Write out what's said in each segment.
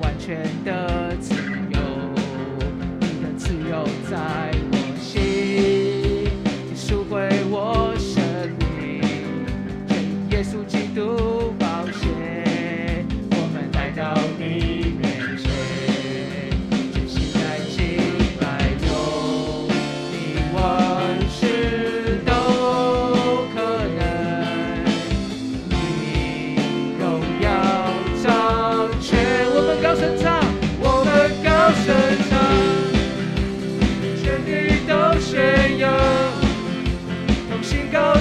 完全的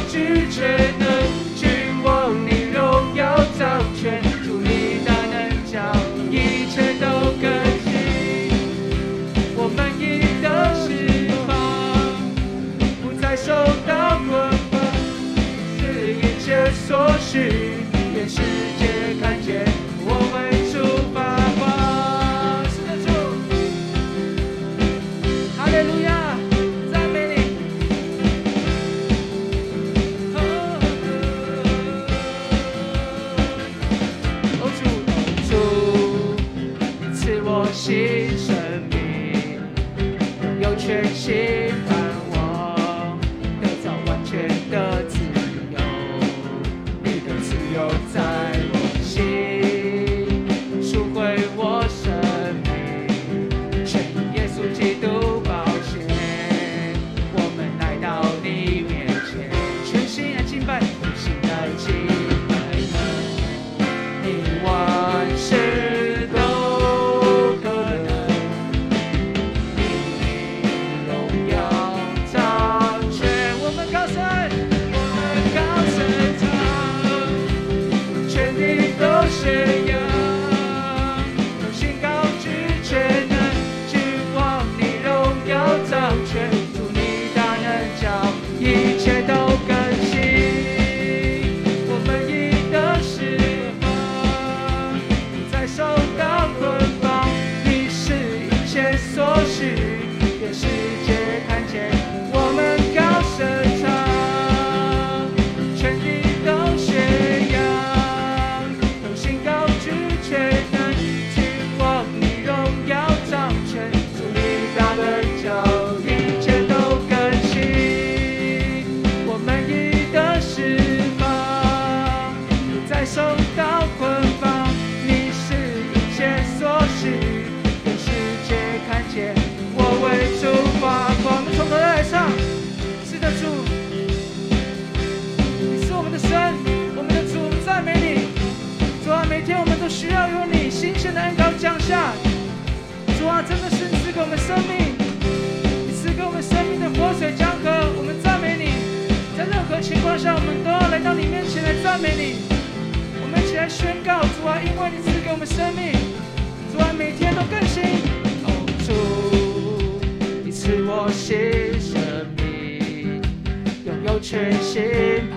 拒绝能君往，你荣耀掌权，祝你大能将一切都更新。我满意的释放，不再受到捆绑，实一切所需，愿世界看见。下。主啊，真的是你赐给我们生命，你赐给我们生命的活水江河，我们赞美你。在任何情况下，我们都要来到你面前来赞美你。我们一起来宣告，主啊，因为你赐给我们生命，主啊，每天都更新。哦，主，你赐我新生命，拥有全新。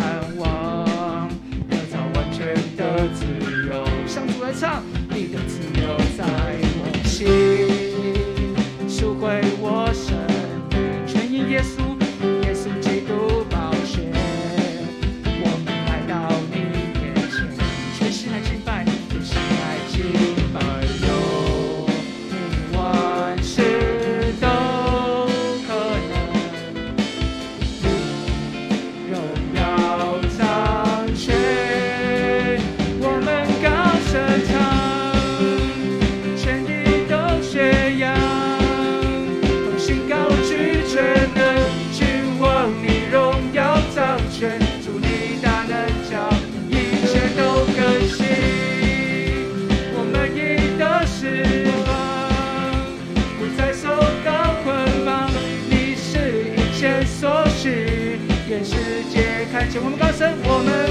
请我们高声，我们。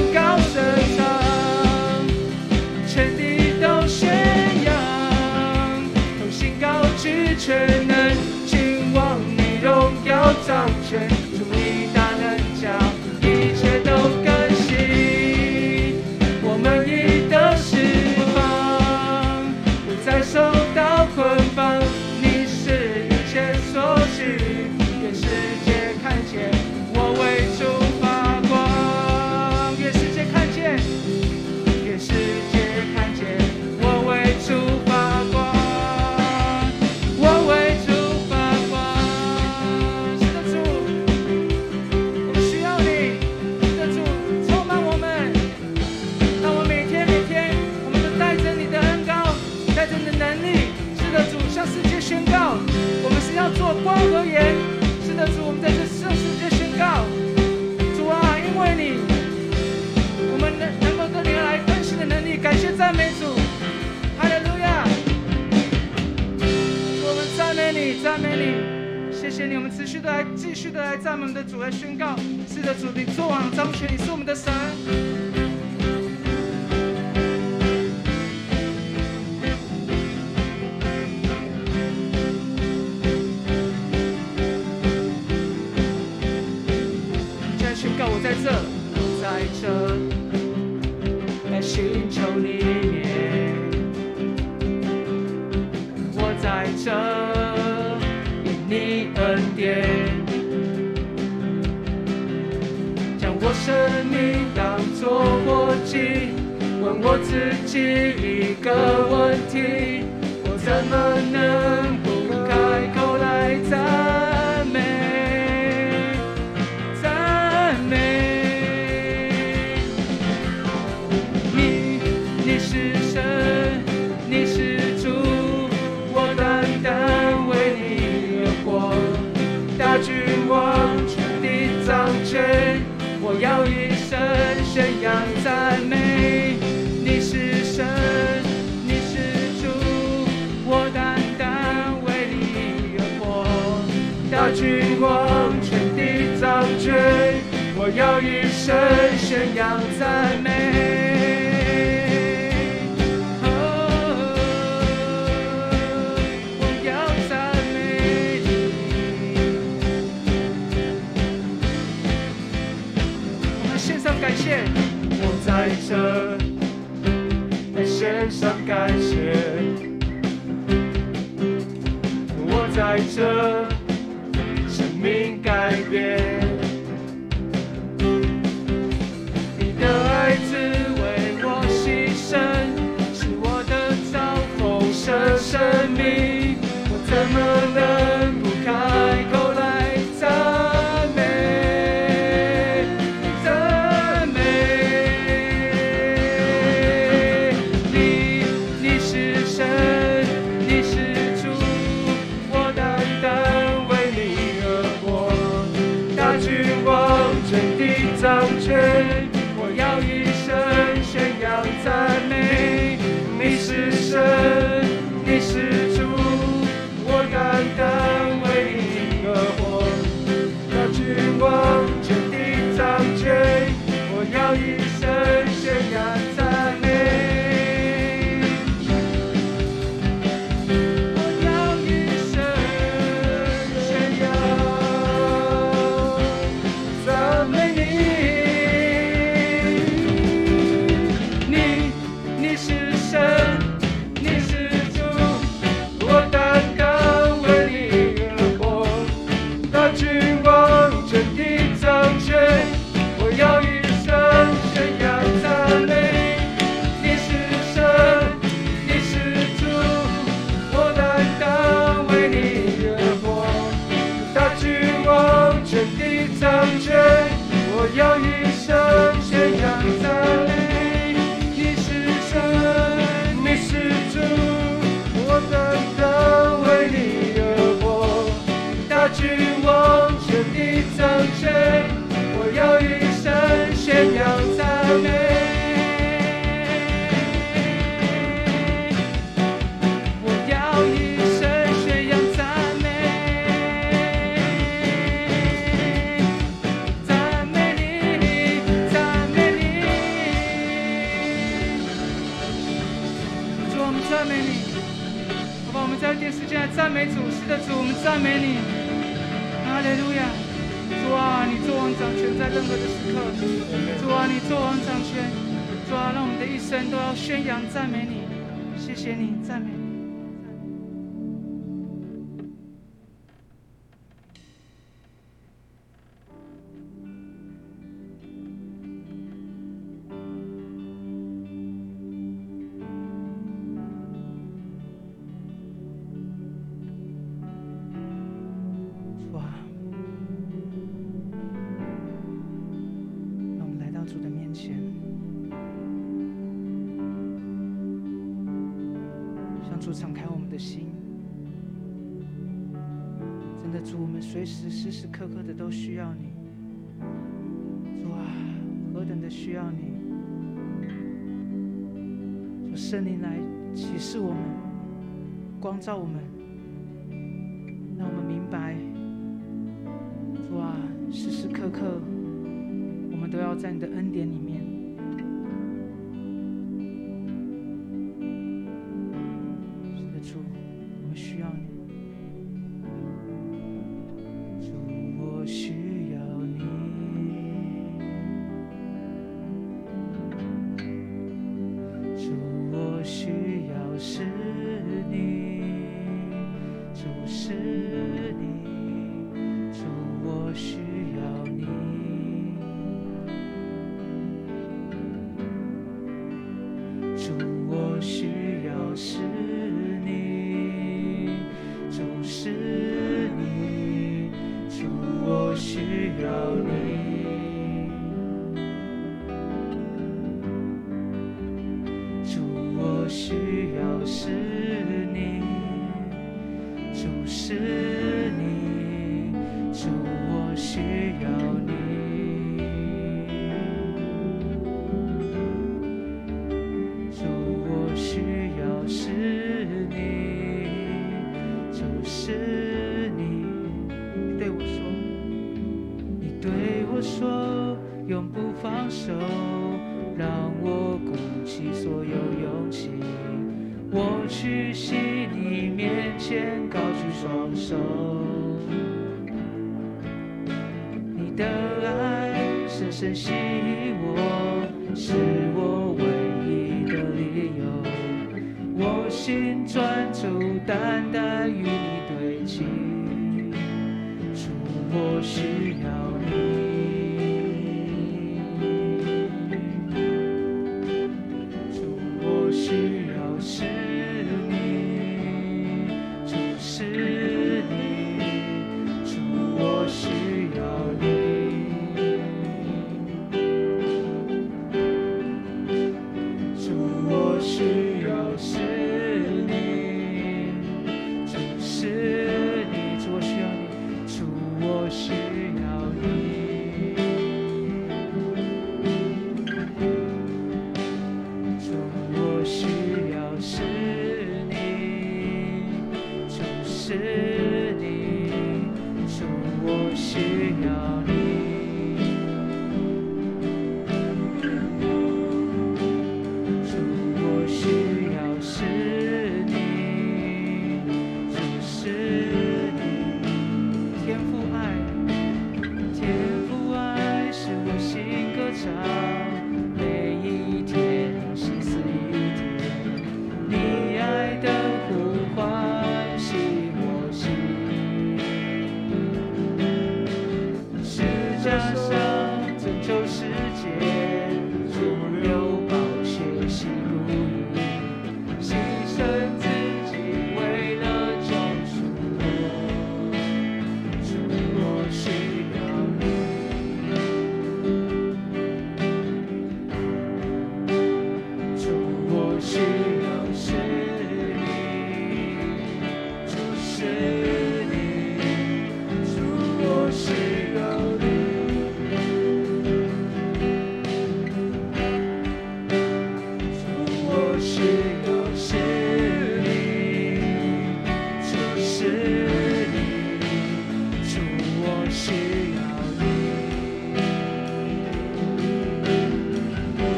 的来赞美我们的主来宣告。是的，主你作王掌权，你是我们的神。问我自己一个问题我怎么能我要一生宣扬赞美。我要赞美你我们上感谢。我在这在线上感谢。我在这生命改变。随时时时刻刻的都需要你，主啊，何等的需要你！主圣灵来启示我们，光照我们，让我们明白，主啊，时时刻刻我们都要在你的恩典里面。是的，主，我们需要你。手。你的爱深深吸引我是我唯一的理由。我心专注淡淡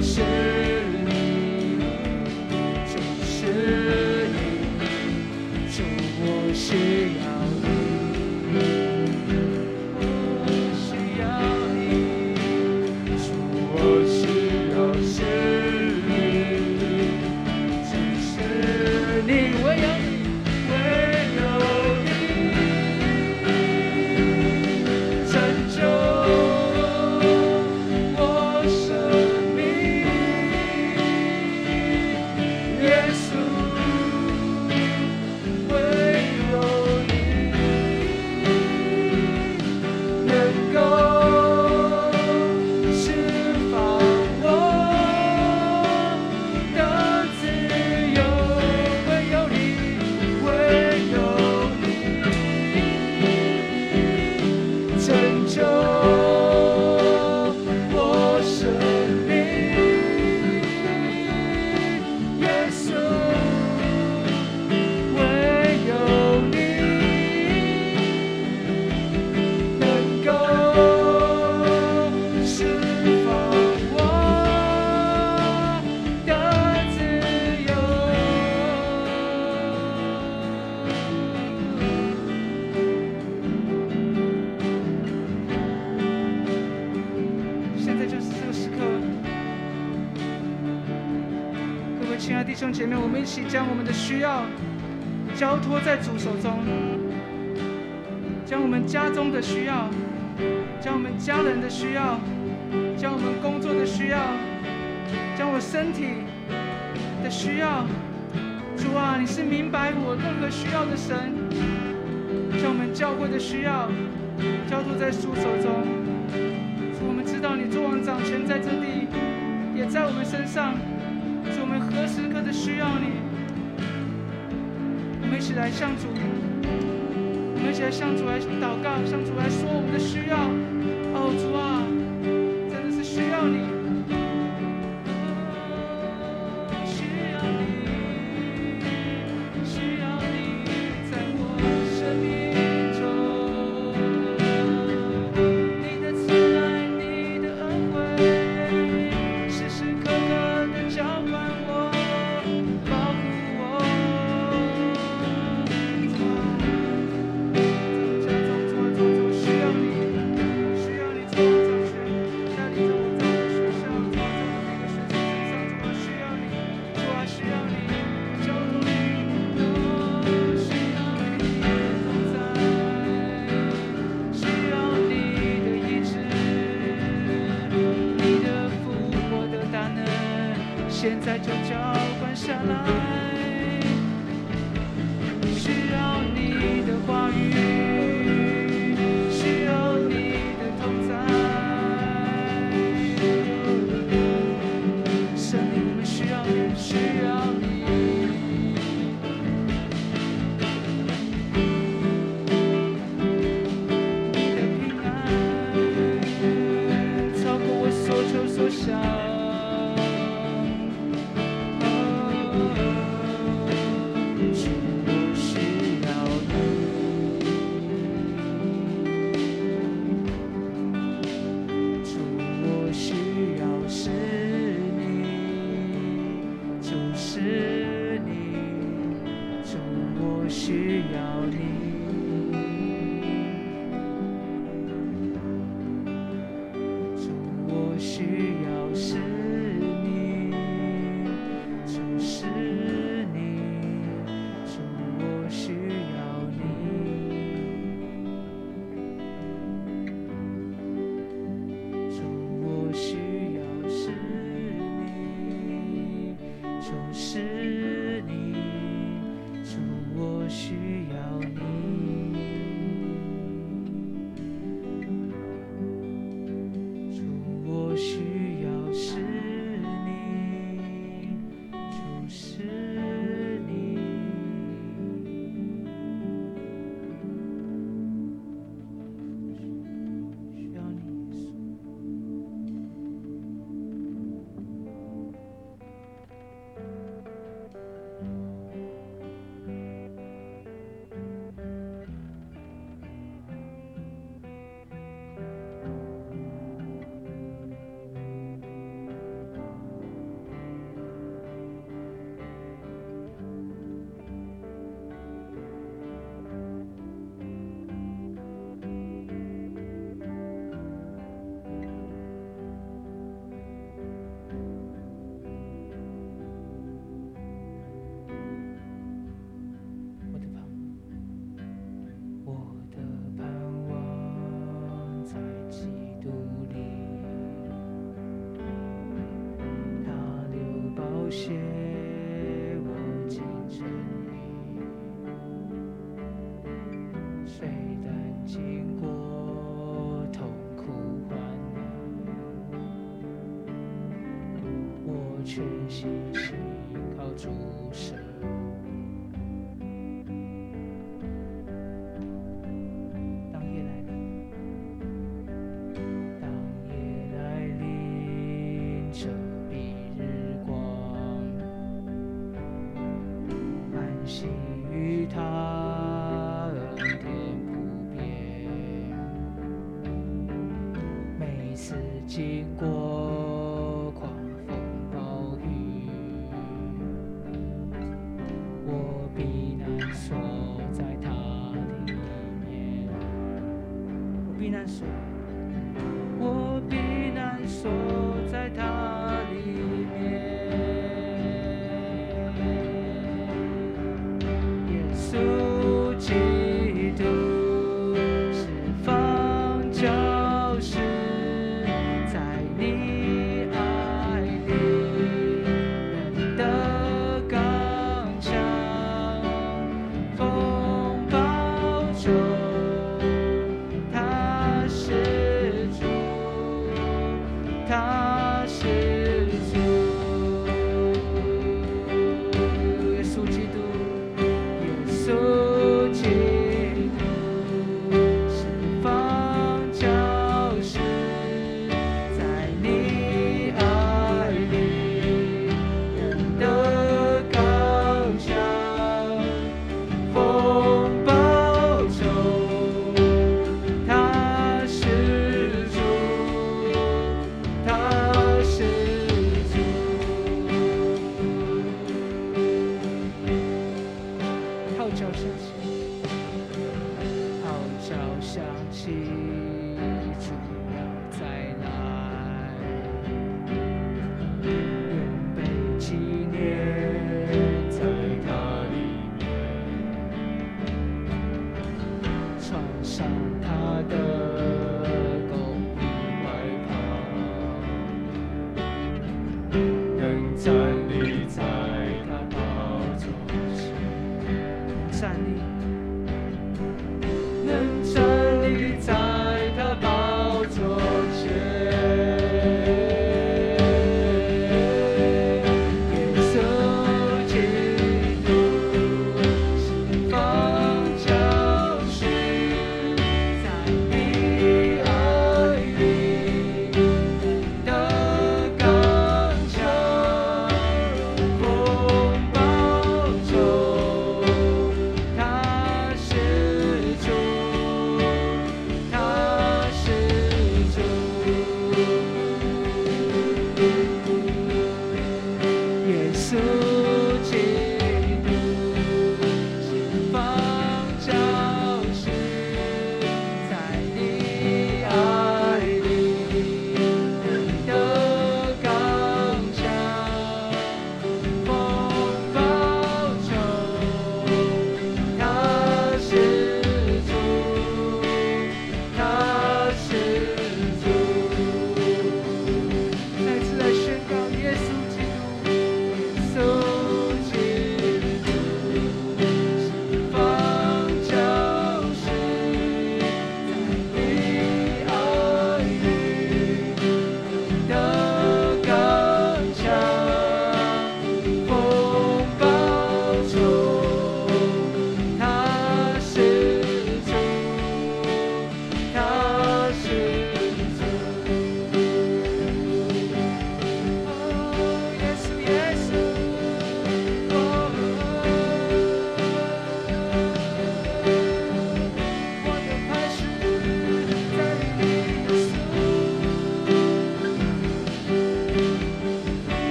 是家中的需要，将我们家人的需要，将我们工作的需要，将我身体的需要。主啊，你是明白我任何需要的神。将我们教会的需要交托在主手中。主，我们知道你作王掌权在这地，也在我们身上。主，我们何时刻的需要你？我们一起来向主，我们一起来向主来祷告，向主来说我们的需要。哦，主啊，真的是需要你。ocean. 我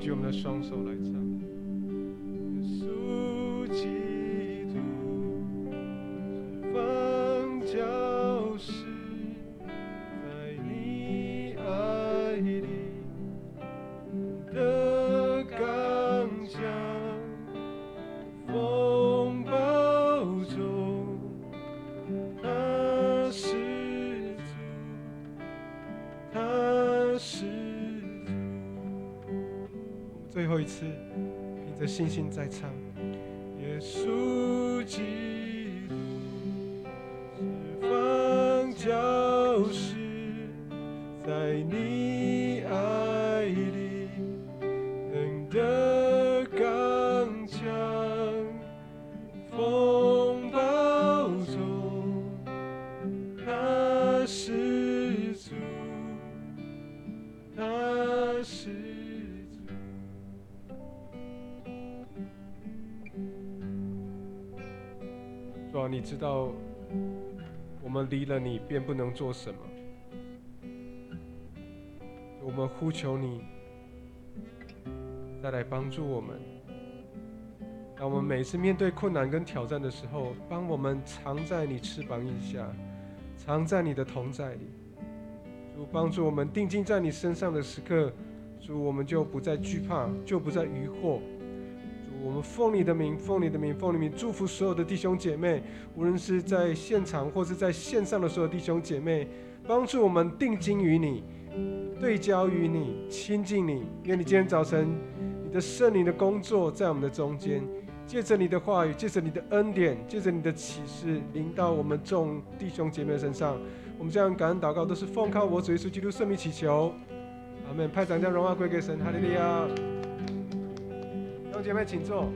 举我们的双手来唱。后一次凭着信心再唱。耶稣基了你便不能做什么，我们呼求你再来帮助我们。当我们每次面对困难跟挑战的时候，帮我们藏在你翅膀以下，藏在你的同在里。主帮助我们定睛在你身上的时刻，主我们就不再惧怕，就不再疑惑。奉你的名，奉你的名，奉你的名，祝福所有的弟兄姐妹，无论是在现场或是在线上的所有弟兄姐妹，帮助我们定睛于你，对焦于你，亲近你。愿你今天早晨你的圣灵的工作在我们的中间，借着你的话语，借着你的恩典，借着你的启示，临到我们众弟兄姐妹身上。我们这样感恩祷告，都是奉靠我主耶稣基督圣名祈求，阿门。派长将荣耀归给神，哈利路亚。姐妹，请坐。